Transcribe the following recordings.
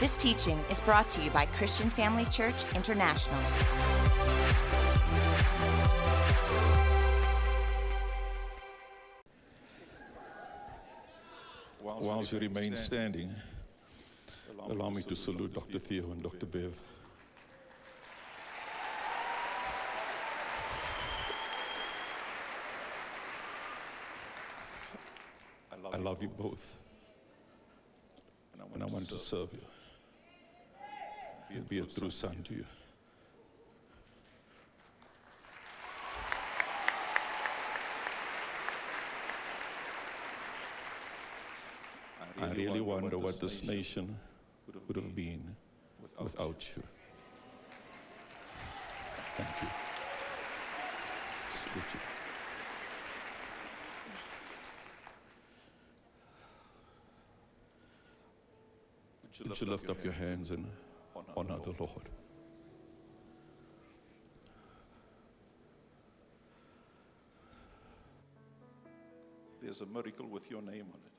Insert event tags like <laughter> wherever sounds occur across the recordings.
This teaching is brought to you by Christian Family Church International. Whilst you remain standing, allow me to salute Dr. Theo and Dr. Bev. I love you both, and I want to serve you. Be a true son to you. I really wonder what this nation would have been without you. Thank you. Salute you. Would you lift up your hands and honor the Lord? There's a miracle with your name on it.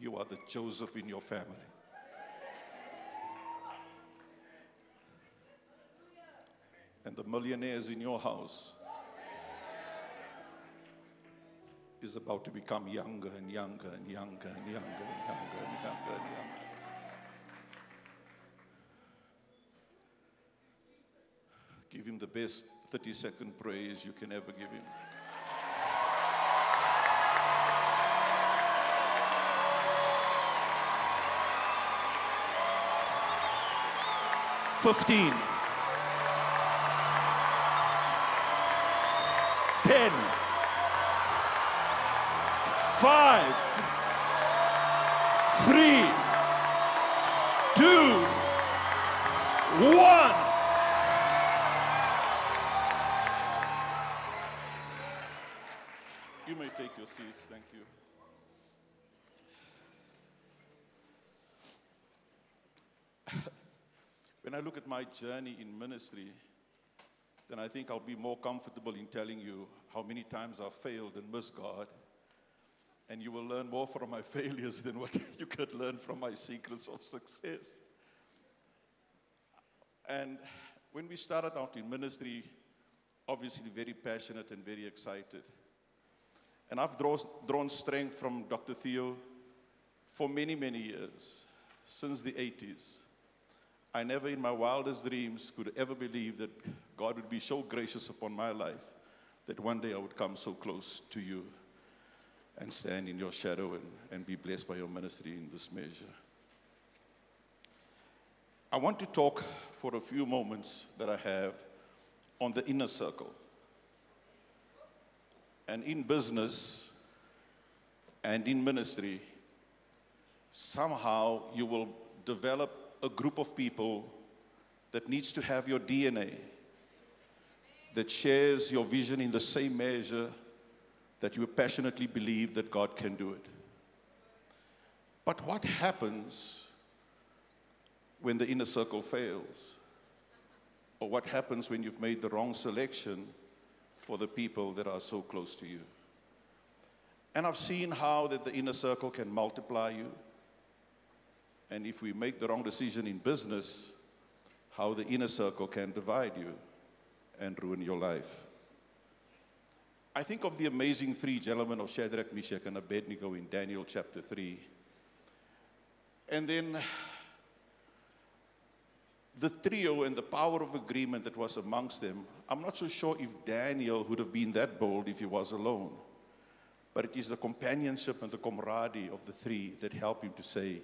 You are the Joseph in your family. And the millionaires in your house is about to become younger and younger and younger and younger and younger and younger and younger. Give him the best 30 second praise you can ever give him. Fifteen. Five. Three. Two. One. You may take your seats. Thank you. <laughs> when I look at my journey in ministry, then I think I'll be more comfortable in telling you how many times I've failed and missed God. And you will learn more from my <laughs> failures than what <laughs> you could learn from my secrets of success. And when we started out in ministry, obviously very passionate and very excited. And I've drawn, drawn strength from Dr. Theo for many, many years, since the 80s. I never in my wildest dreams could ever believe that God would be so gracious upon my life that one day I would come so close to you and stand in your shadow and, and be blessed by your ministry in this measure. I want to talk for a few moments that I have on the inner circle. And in business and in ministry, somehow you will develop a group of people that needs to have your DNA, that shares your vision in the same measure that you passionately believe that God can do it. But what happens when the inner circle fails? Or what happens when you've made the wrong selection for the people that are so close to you? And I've seen how that the inner circle can multiply you. And if we make the wrong decision in business, how the inner circle can divide you and ruin your life. I think of the amazing three gentlemen of Shadrach, Meshach, and Abednego in Daniel chapter 3. And then the trio and the power of agreement that was amongst them, I'm not so sure if Daniel would have been that bold if he was alone. But it is the companionship and the camaraderie of the three that help him to say,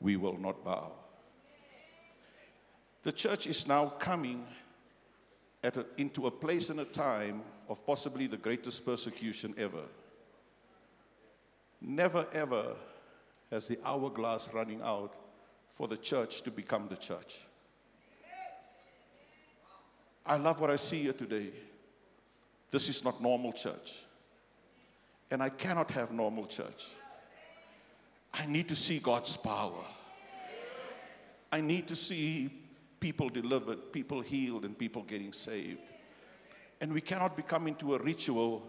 We will not bow. The church is now coming a, into a place and a time of possibly the greatest persecution ever. Never ever has the hourglass running out for the church to become the church. I love what I see here today. This is not normal church. And I cannot have normal church. I need to see God's power. I need to see people delivered, people healed, and people getting saved. And we cannot become into a ritual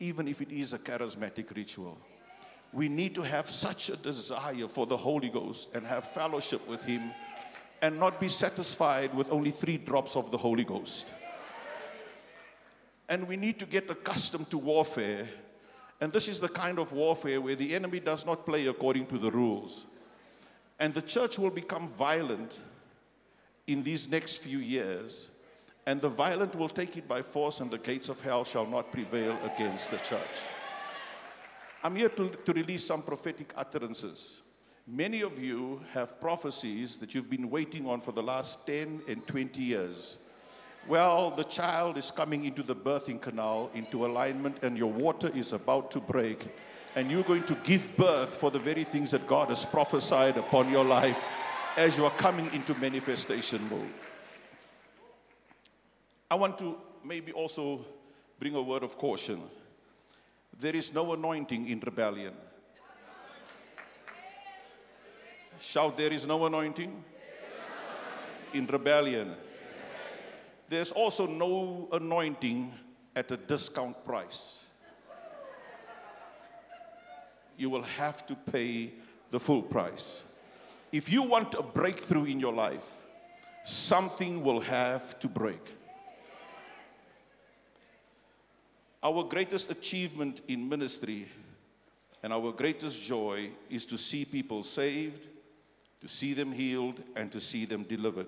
even if it is a charismatic ritual. We need to have such a desire for the Holy Ghost and have fellowship with Him and not be satisfied with only three drops of the Holy Ghost. And we need to get accustomed to warfare. And this is the kind of warfare where the enemy does not play according to the rules. And the church will become violent in these next few years. And the violent will take it by force, and the gates of hell shall not prevail against the church. I'm here to, to release some prophetic utterances. Many of you have prophecies that you've been waiting on for the last 10 and 20 years. Well, the child is coming into the birthing canal, into alignment, and your water is about to break. And you're going to give birth for the very things that God has prophesied upon your life as you are coming into manifestation mode. I want to maybe also bring a word of caution. There is no anointing in rebellion. Shout, there is no anointing in rebellion. There's also no anointing at a discount price. You will have to pay the full price. If you want a breakthrough in your life, something will have to break. Our greatest achievement in ministry and our greatest joy is to see people saved, to see them healed, and to see them delivered.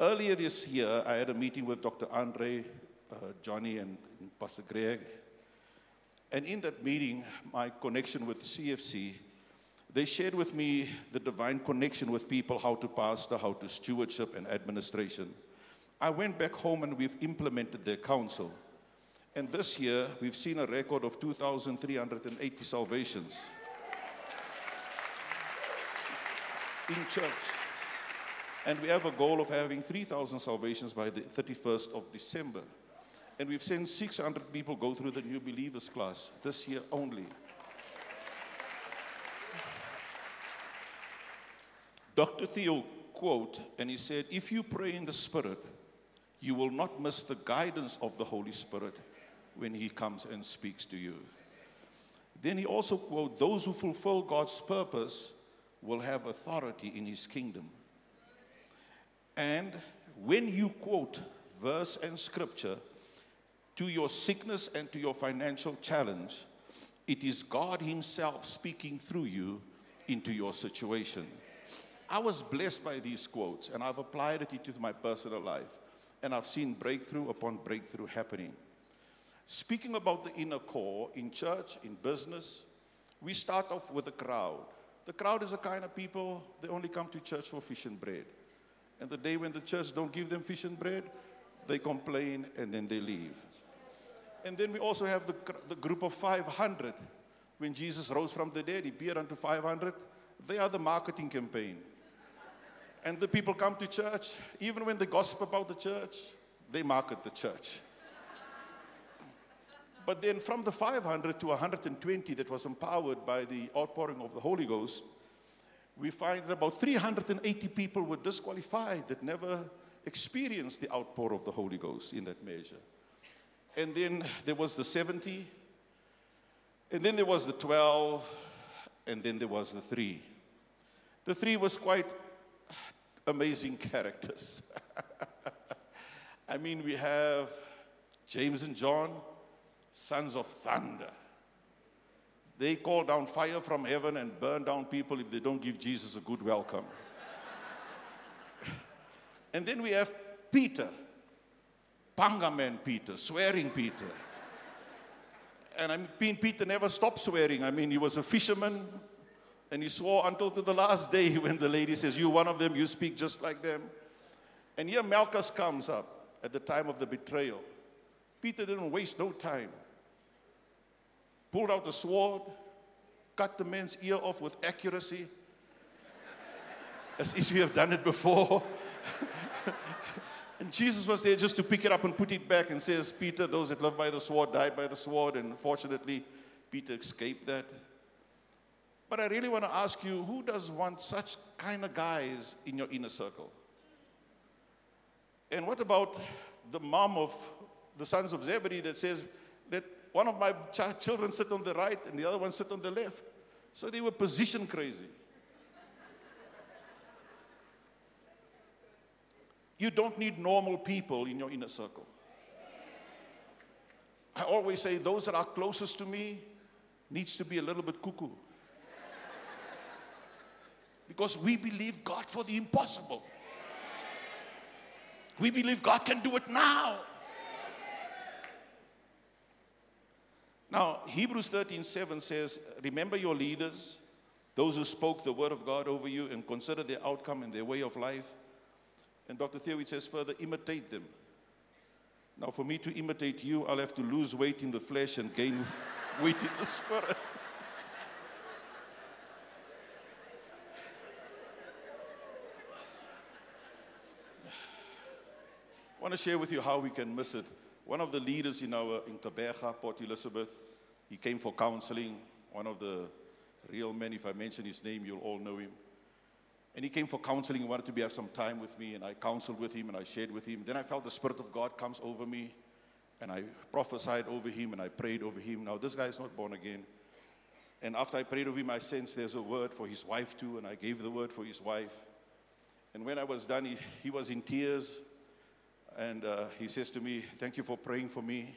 Earlier this year, I had a meeting with Dr. Andre, uh, Johnny, and, and Pastor Greg. And in that meeting, my connection with CFC, they shared with me the divine connection with people, how to pastor, how to stewardship, and administration. I went back home and we've implemented their counsel. And this year, we've seen a record of 2,380 salvations in church. And we have a goal of having 3,000 salvations by the 31st of December. And we've seen 600 people go through the new believers class this year only. Dr. Theo quote, and he said, If you pray in the Spirit, you will not miss the guidance of the Holy Spirit when he comes and speaks to you. Then he also quote, Those who fulfill God's purpose will have authority in his kingdom. And when you quote verse and scripture to your sickness and to your financial challenge, it is God Himself speaking through you into your situation. I was blessed by these quotes and I've applied it into my personal life. And I've seen breakthrough upon breakthrough happening. Speaking about the inner core in church, in business, we start off with the crowd. The crowd is the kind of people, they only come to church for fish and bread. And the day when the church don't give them fish and bread, they complain and then they leave. And then we also have the, the group of 500. When Jesus rose from the dead, he appeared unto 500. They are the marketing campaign. And the people come to church, even when they gossip about the church, they market the church. But then from the 500 to 120 that was empowered by the outpouring of the Holy Ghost, we find that about 380 people were disqualified that never experienced the outpour of the Holy Ghost in that measure. And then there was the 70, and then there was the 12, and then there was the three. The three was quite amazing characters. <laughs> I mean, we have James and John, sons of thunder. They call down fire from heaven and burn down people if they don't give Jesus a good welcome. <laughs> and then we have Peter, Pangaman Peter, swearing Peter. And I mean, Peter never stopped swearing. I mean, he was a fisherman and he swore until to the last day <laughs> when the lady says, You one of them, you speak just like them. And here Malchus comes up at the time of the betrayal. Peter didn't waste no time pulled out the sword, cut the man's ear off with accuracy, as if you have done it before. <laughs> and Jesus was there just to pick it up and put it back and says, Peter, those that live by the sword died by the sword. And fortunately, Peter escaped that. But I really want to ask you who does want such kind of guys in your inner circle? And what about the mom of the sons of Zebedee that says, one of my ch- children sit on the right and the other one sit on the left. So they were position crazy. You don't need normal people in your inner circle. I always say those that are closest to me needs to be a little bit cuckoo. Because we believe God for the impossible. We believe God can do it now. Now, Hebrews 13 7 says, Remember your leaders, those who spoke the word of God over you, and consider their outcome and their way of life. And Dr. Theory says further, imitate them. Now, for me to imitate you, I'll have to lose weight in the flesh and gain <laughs> weight in the spirit. I want to share with you how we can miss it. One of the leaders in our in Tebega, Port Elizabeth, he came for counseling. One of the real men, if I mention his name, you'll all know him. And he came for counseling. He wanted to be, have some time with me, and I counseled with him and I shared with him. Then I felt the Spirit of God comes over me, and I prophesied over him and I prayed over him. Now, this guy is not born again. And after I prayed over him, I sensed there's a word for his wife too, and I gave the word for his wife. And when I was done, he, he was in tears, and uh, he says to me, Thank you for praying for me,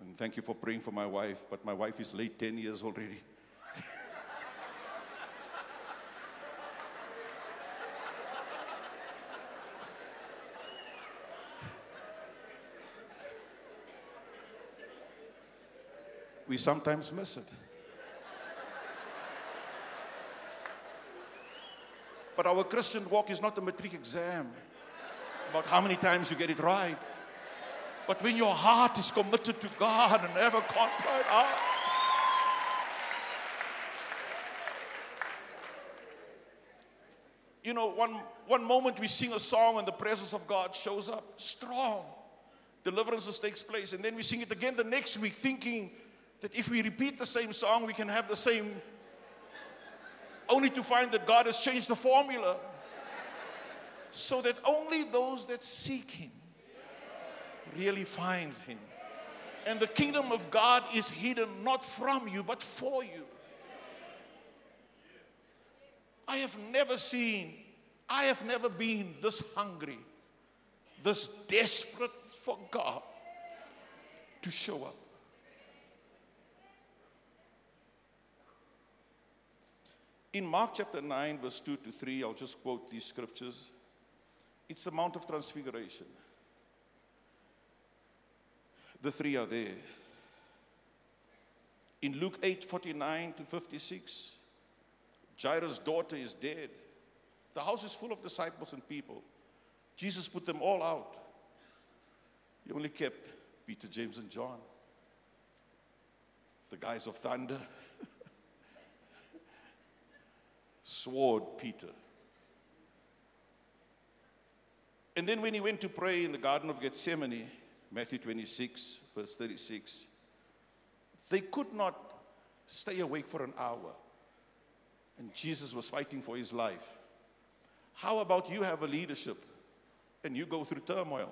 and thank you for praying for my wife. But my wife is late 10 years already. <laughs> we sometimes miss it. But our Christian walk is not a matric exam about how many times you get it right. But when your heart is committed to God and never contrite heart, ah. you know, one, one moment we sing a song and the presence of God shows up strong. Deliverances takes place. And then we sing it again the next week thinking that if we repeat the same song, we can have the same, only to find that God has changed the formula so that only those that seek Him really finds Him. And the kingdom of God is hidden not from you, but for you. I have never seen, I have never been this hungry, this desperate for God to show up. In Mark chapter 9, verse 2 to 3, I'll just quote these scriptures. It's the Mount of Transfiguration. The three are there. In Luke 8 49 to 56, Jairus' daughter is dead. The house is full of disciples and people. Jesus put them all out. He only kept Peter, James, and John, the guys of thunder. <laughs> sword Peter. And then when he went to pray in the Garden of Gethsemane, Matthew 26, verse 36, they could not stay awake for an hour. And Jesus was fighting for his life. How about you have a leadership and you go through turmoil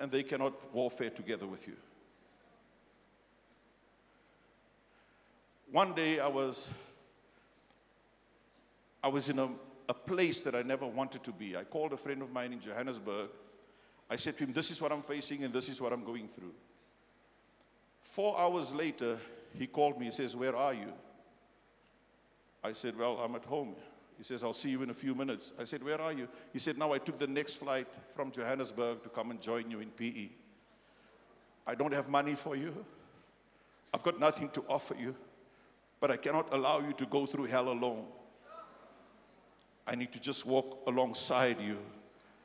and they cannot warfare together with you? One day I was I was in a, a place that I never wanted to be. I called a friend of mine in Johannesburg. I said to him, This is what I'm facing and this is what I'm going through. Four hours later, he called me. He says, Where are you? I said, Well, I'm at home. He says, I'll see you in a few minutes. I said, Where are you? He said, Now I took the next flight from Johannesburg to come and join you in PE. I don't have money for you. I've got nothing to offer you, but I cannot allow you to go through hell alone. I need to just walk alongside you.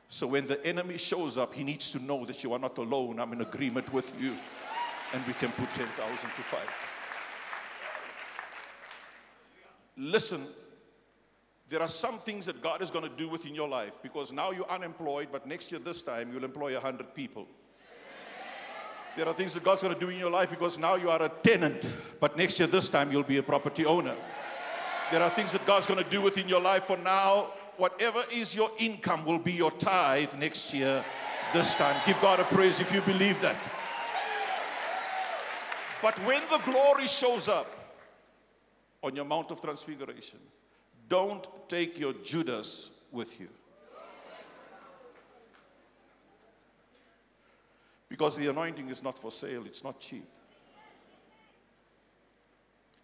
So when the enemy shows up, he needs to know that you are not alone. I'm in agreement with you. And we can put 10,000 to fight. Listen, there are some things that God is going to do within your life because now you're unemployed, but next year, this time, you'll employ 100 people. There are things that God's going to do in your life because now you are a tenant, but next year, this time, you'll be a property owner. There are things that God's going to do within your life for now. Whatever is your income will be your tithe next year, this time. Give God a praise if you believe that. But when the glory shows up on your Mount of Transfiguration, don't take your Judas with you. Because the anointing is not for sale, it's not cheap.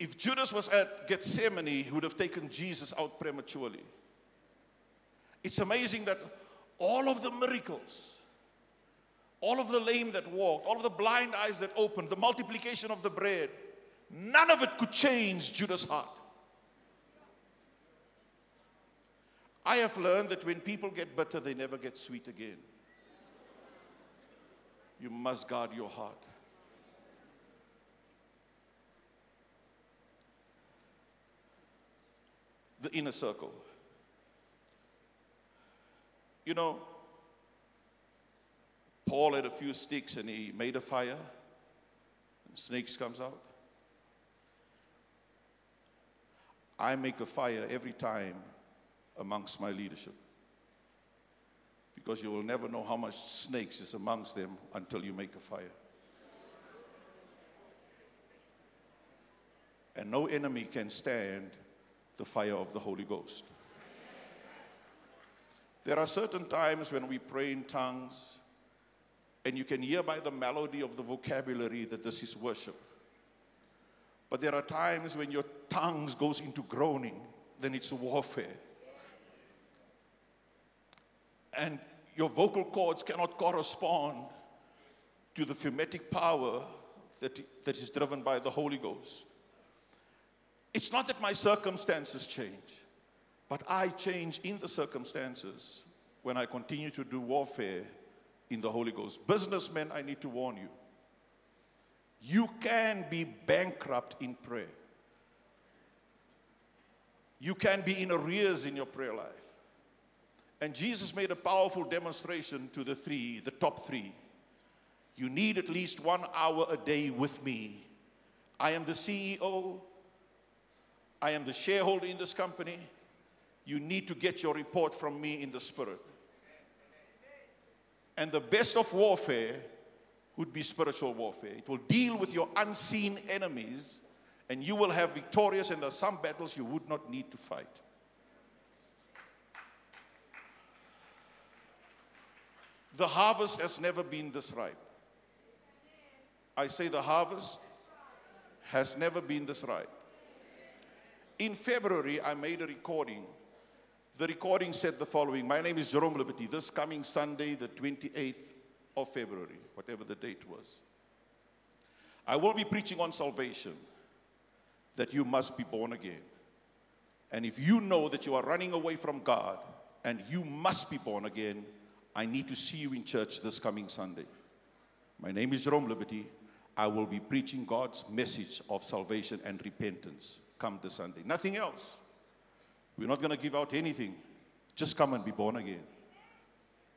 If Judas was at Gethsemane, he would have taken Jesus out prematurely. It's amazing that all of the miracles, all of the lame that walked, all of the blind eyes that opened, the multiplication of the bread, none of it could change Judas' heart. I have learned that when people get bitter, they never get sweet again. You must guard your heart. The inner circle. You know, Paul had a few sticks and he made a fire, snakes comes out. I make a fire every time amongst my leadership. Because you will never know how much snakes is amongst them until you make a fire. And no enemy can stand the fire of the Holy Ghost. There are certain times when we pray in tongues, and you can hear by the melody of the vocabulary that this is worship. But there are times when your tongues goes into groaning, then it's warfare. And your vocal cords cannot correspond to the phonetic power that, that is driven by the Holy Ghost. It's not that my circumstances change. But I change in the circumstances when I continue to do warfare in the Holy Ghost. Businessmen, I need to warn you. You can be bankrupt in prayer. You can be in arrears in your prayer life. And Jesus made a powerful demonstration to the three, the top three. You need at least one hour a day with me. I am the CEO. I am the shareholder in this company you need to get your report from me in the spirit. And the best of warfare would be spiritual warfare. It will deal with your unseen enemies, and you will have victorious, and there are some battles you would not need to fight. The harvest has never been this ripe. I say the harvest has never been this ripe. In February, I made a recording the recording said the following My name is Jerome Liberty. This coming Sunday, the 28th of February, whatever the date was, I will be preaching on salvation that you must be born again. And if you know that you are running away from God and you must be born again, I need to see you in church this coming Sunday. My name is Jerome Liberty. I will be preaching God's message of salvation and repentance come this Sunday. Nothing else. We're not going to give out anything. Just come and be born again.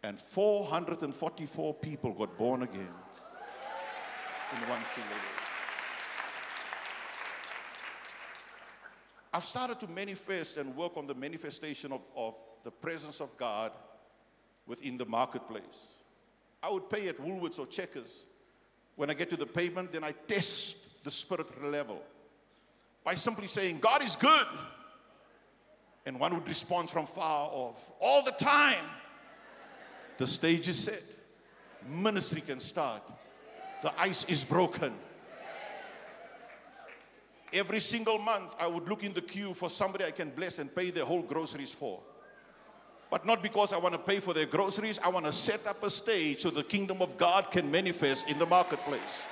And 444 people got born again in one single day. I've started to manifest and work on the manifestation of, of the presence of God within the marketplace. I would pay at Woolworths or Checkers. When I get to the payment, then I test the spirit level by simply saying, God is good. And one would respond from far off. All the time, the stage is set. Ministry can start. The ice is broken. Every single month, I would look in the queue for somebody I can bless and pay their whole groceries for. But not because I want to pay for their groceries, I want to set up a stage so the kingdom of God can manifest in the marketplace.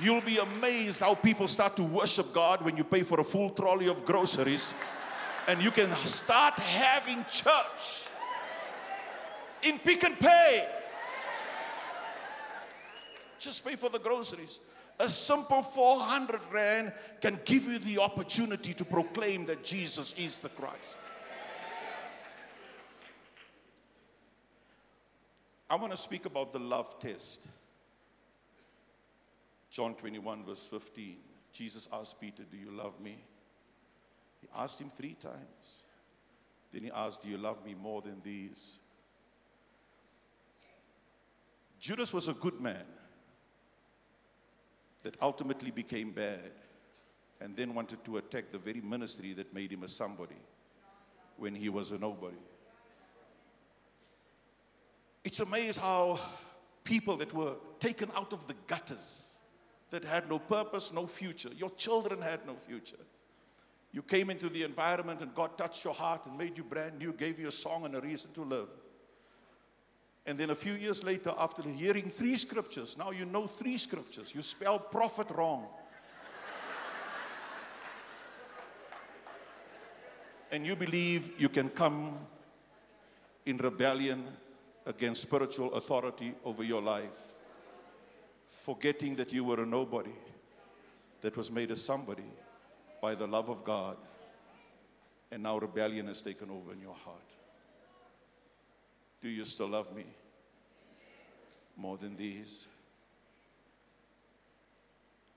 You'll be amazed how people start to worship God when you pay for a full trolley of groceries and you can start having church in Pick n Pay. Just pay for the groceries. A simple 400 Rand can give you the opportunity to proclaim that Jesus is the Christ. I want to speak about the love test. John 21, verse 15. Jesus asked Peter, Do you love me? He asked him three times. Then he asked, Do you love me more than these? Judas was a good man. that ultimately became bad and then wanted to attack the very ministry that made him a somebody when he was a nobody. It's amazing how people that were taken out of the gutters, that had no purpose, no future, your children had no future. You came into the environment and God touched your heart and made you brand new, gave you a song and a reason to live. And then a few years later, after hearing three scriptures, now you know three scriptures. You spell prophet wrong. and you believe you can come in rebellion against spiritual authority over your life, forgetting that you were a nobody that was made a somebody by the love of God, and now rebellion has taken over in your heart. Do you still love me more than these?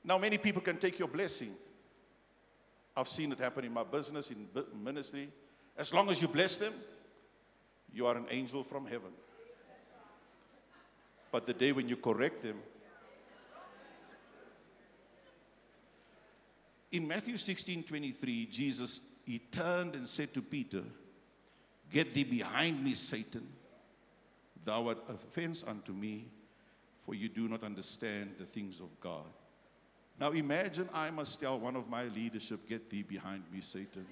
Now, many people can take your blessing. I've seen it happen in my business, in ministry. As long as you bless them, you are an angel from heaven. But the day when you correct them, in Matthew 16 23, Jesus, he turned and said to Peter, Get thee behind me, Satan. Thou art offense unto me, for you do not understand the things of God. Now imagine I must tell one of my leadership, Get thee behind me, Satan.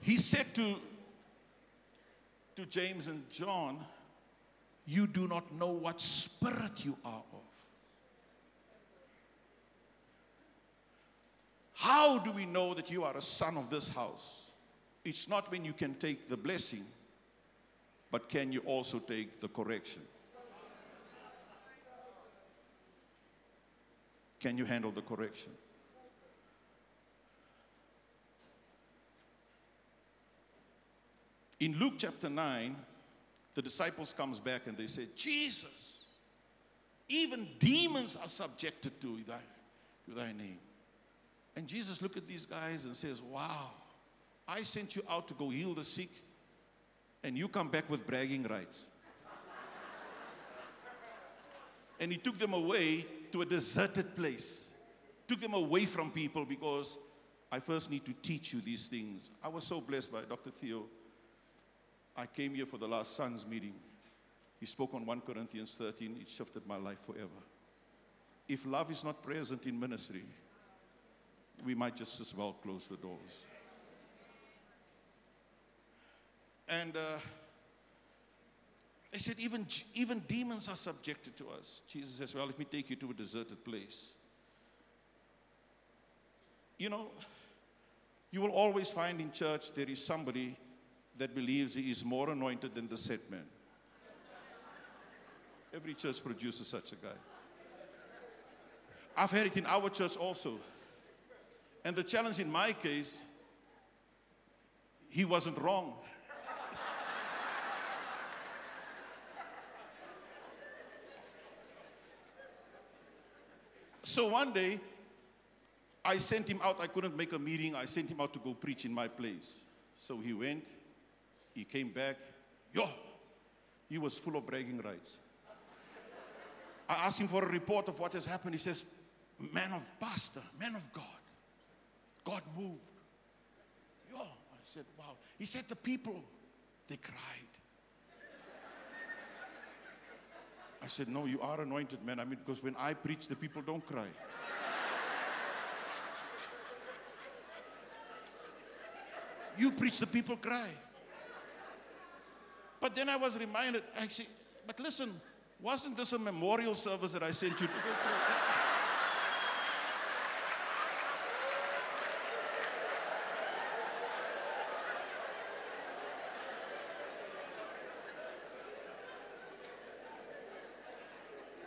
he said to, to James and John, You do not know what spirit you are of. How do we know that you are a son of this house? It's not when you can take the blessing, but can you also take the correction? Can you handle the correction? In Luke chapter 9, the disciples comes back and they say, Jesus, even demons are subjected to thy, to thy name. And Jesus look at these guys and says, wow, I sent you out to go heal the sick, and you come back with bragging rights. and he took them away to a deserted place, took them away from people because I first need to teach you these things. I was so blessed by Dr. Theo. I came here for the last Sons meeting. He spoke on 1 Corinthians 13. It shifted my life forever. If love is not present in ministry, we might just as well close the doors. And uh, they said, even, even demons are subjected to us. Jesus says, Well, let me take you to a deserted place. You know, you will always find in church there is somebody that believes he is more anointed than the set man. Every church produces such a guy. I've had it in our church also. And the challenge in my case, he wasn't wrong. <laughs> So one day, I sent him out. I couldn't make a meeting. I sent him out to go preach in my place. So he went, he came back. Yo, he was full of bragging rights. I asked him for a report of what has happened. He says, Man of pastor, man of God, God moved. Yo, I said, Wow. He said, The people, they cried. I said, No, you are anointed, man. I mean, because when I preach, the people don't cry. you preach, the people cry. But then I was reminded, I said, but listen, wasn't this a memorial service that I sent you to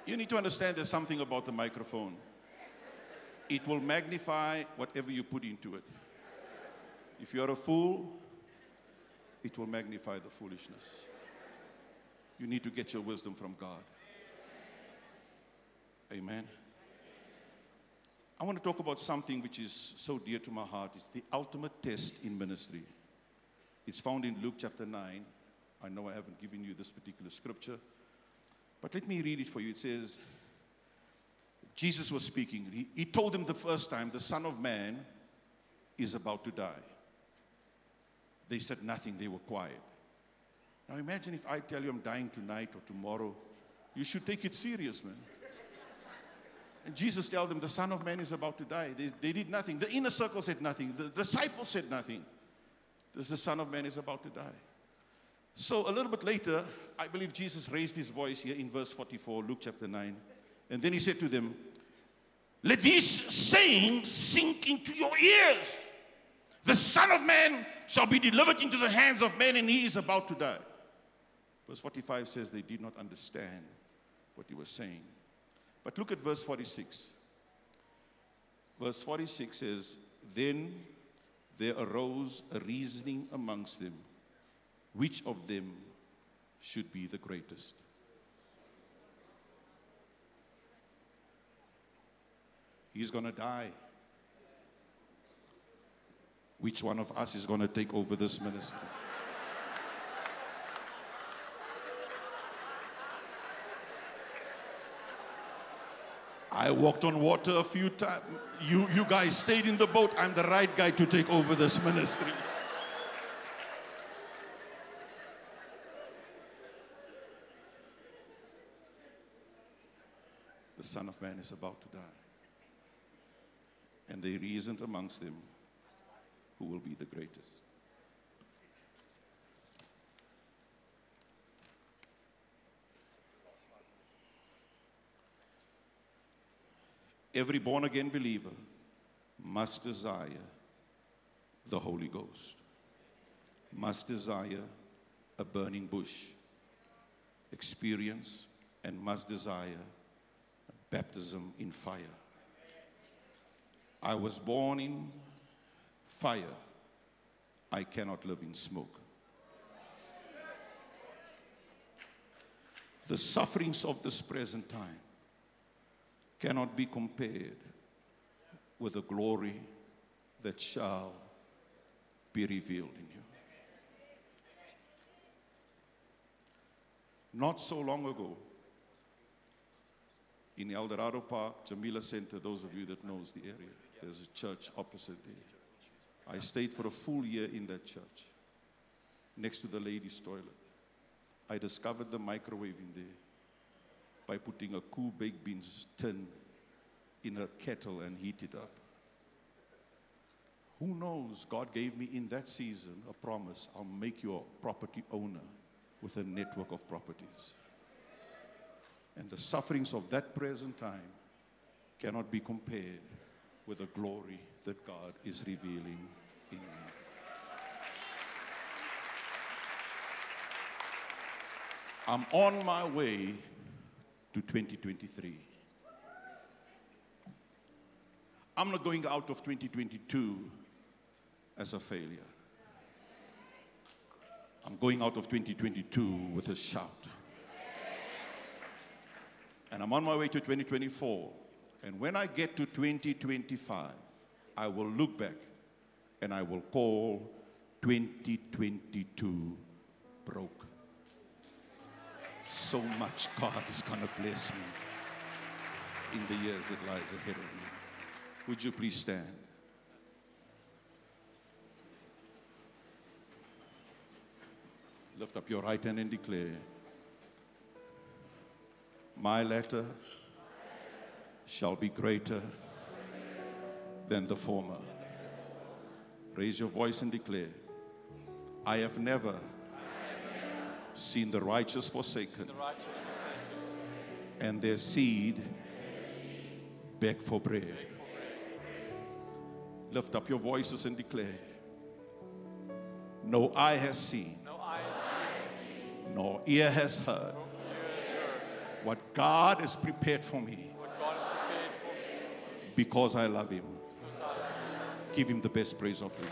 You need to understand there's something about the microphone. It will magnify whatever you put into it. If you're a fool, it will magnify the foolishness. You need to get your wisdom from God. Amen. I want to talk about something which is so dear to my heart. It's the ultimate test in ministry. It's found in Luke chapter 9. I know I haven't given you this particular scripture, But let me read it for you. It says, Jesus was speaking. He, he told them the first time, The Son of Man is about to die. They said nothing, they were quiet. Now imagine if I tell you I'm dying tonight or tomorrow. You should take it serious, man. And Jesus told them, The Son of Man is about to die. They, they did nothing. The inner circle said nothing. The disciples said nothing. The Son of Man is about to die. So a little bit later, I believe Jesus raised his voice here in verse 44, Luke chapter 9. And then he said to them, Let these sayings sink into your ears. The Son of Man shall be delivered into the hands of men, and he is about to die. Verse 45 says they did not understand what he was saying. But look at verse 46. Verse 46 says, Then there arose a reasoning amongst them which of them should be the greatest. He's going to die. Which one of us is going to take over this ministry? I walked on water a few times. You, you guys stayed in the boat. I'm the right guy to take over this ministry. The Son of Man is about to die. And there isn't amongst them who will be the greatest. Every born again believer must desire the Holy Ghost, must desire a burning bush experience, and must desire baptism in fire. I was born in fire. I cannot live in smoke. The sufferings of this present time cannot be compared with the glory that shall be revealed in you. Not so long ago, in Eldorado Park, Jamila Center, those of you that knows the area, there's a church opposite there. I stayed for a full year in that church, next to the ladies' toilet. I discovered the microwave in there by putting a cool baked beans tin in a kettle and heat it up. Who knows? God gave me in that season a promise I'll make you a property owner with a network of properties. And the sufferings of that present time cannot be compared with the glory that God is revealing in me. I'm on my way to 2023. I'm not going out of 2022 as a failure. I'm going out of 2022 with a shout. And I'm on my way to 2024. And when I get to 2025, I will look back and I will call 2022 broke. So much God is going to bless me in the years that lies ahead of me. Would you please stand? Lift up your right hand and declare My letter shall be greater than the former. Raise your voice and declare I have never seen the righteous forsaken and their seed beg for bread. Lift up your voices and declare No eye has seen, nor ear has heard God has prepared for me because I love Him. Give Him the best praise offering.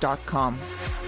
www.thebrainfuck.com.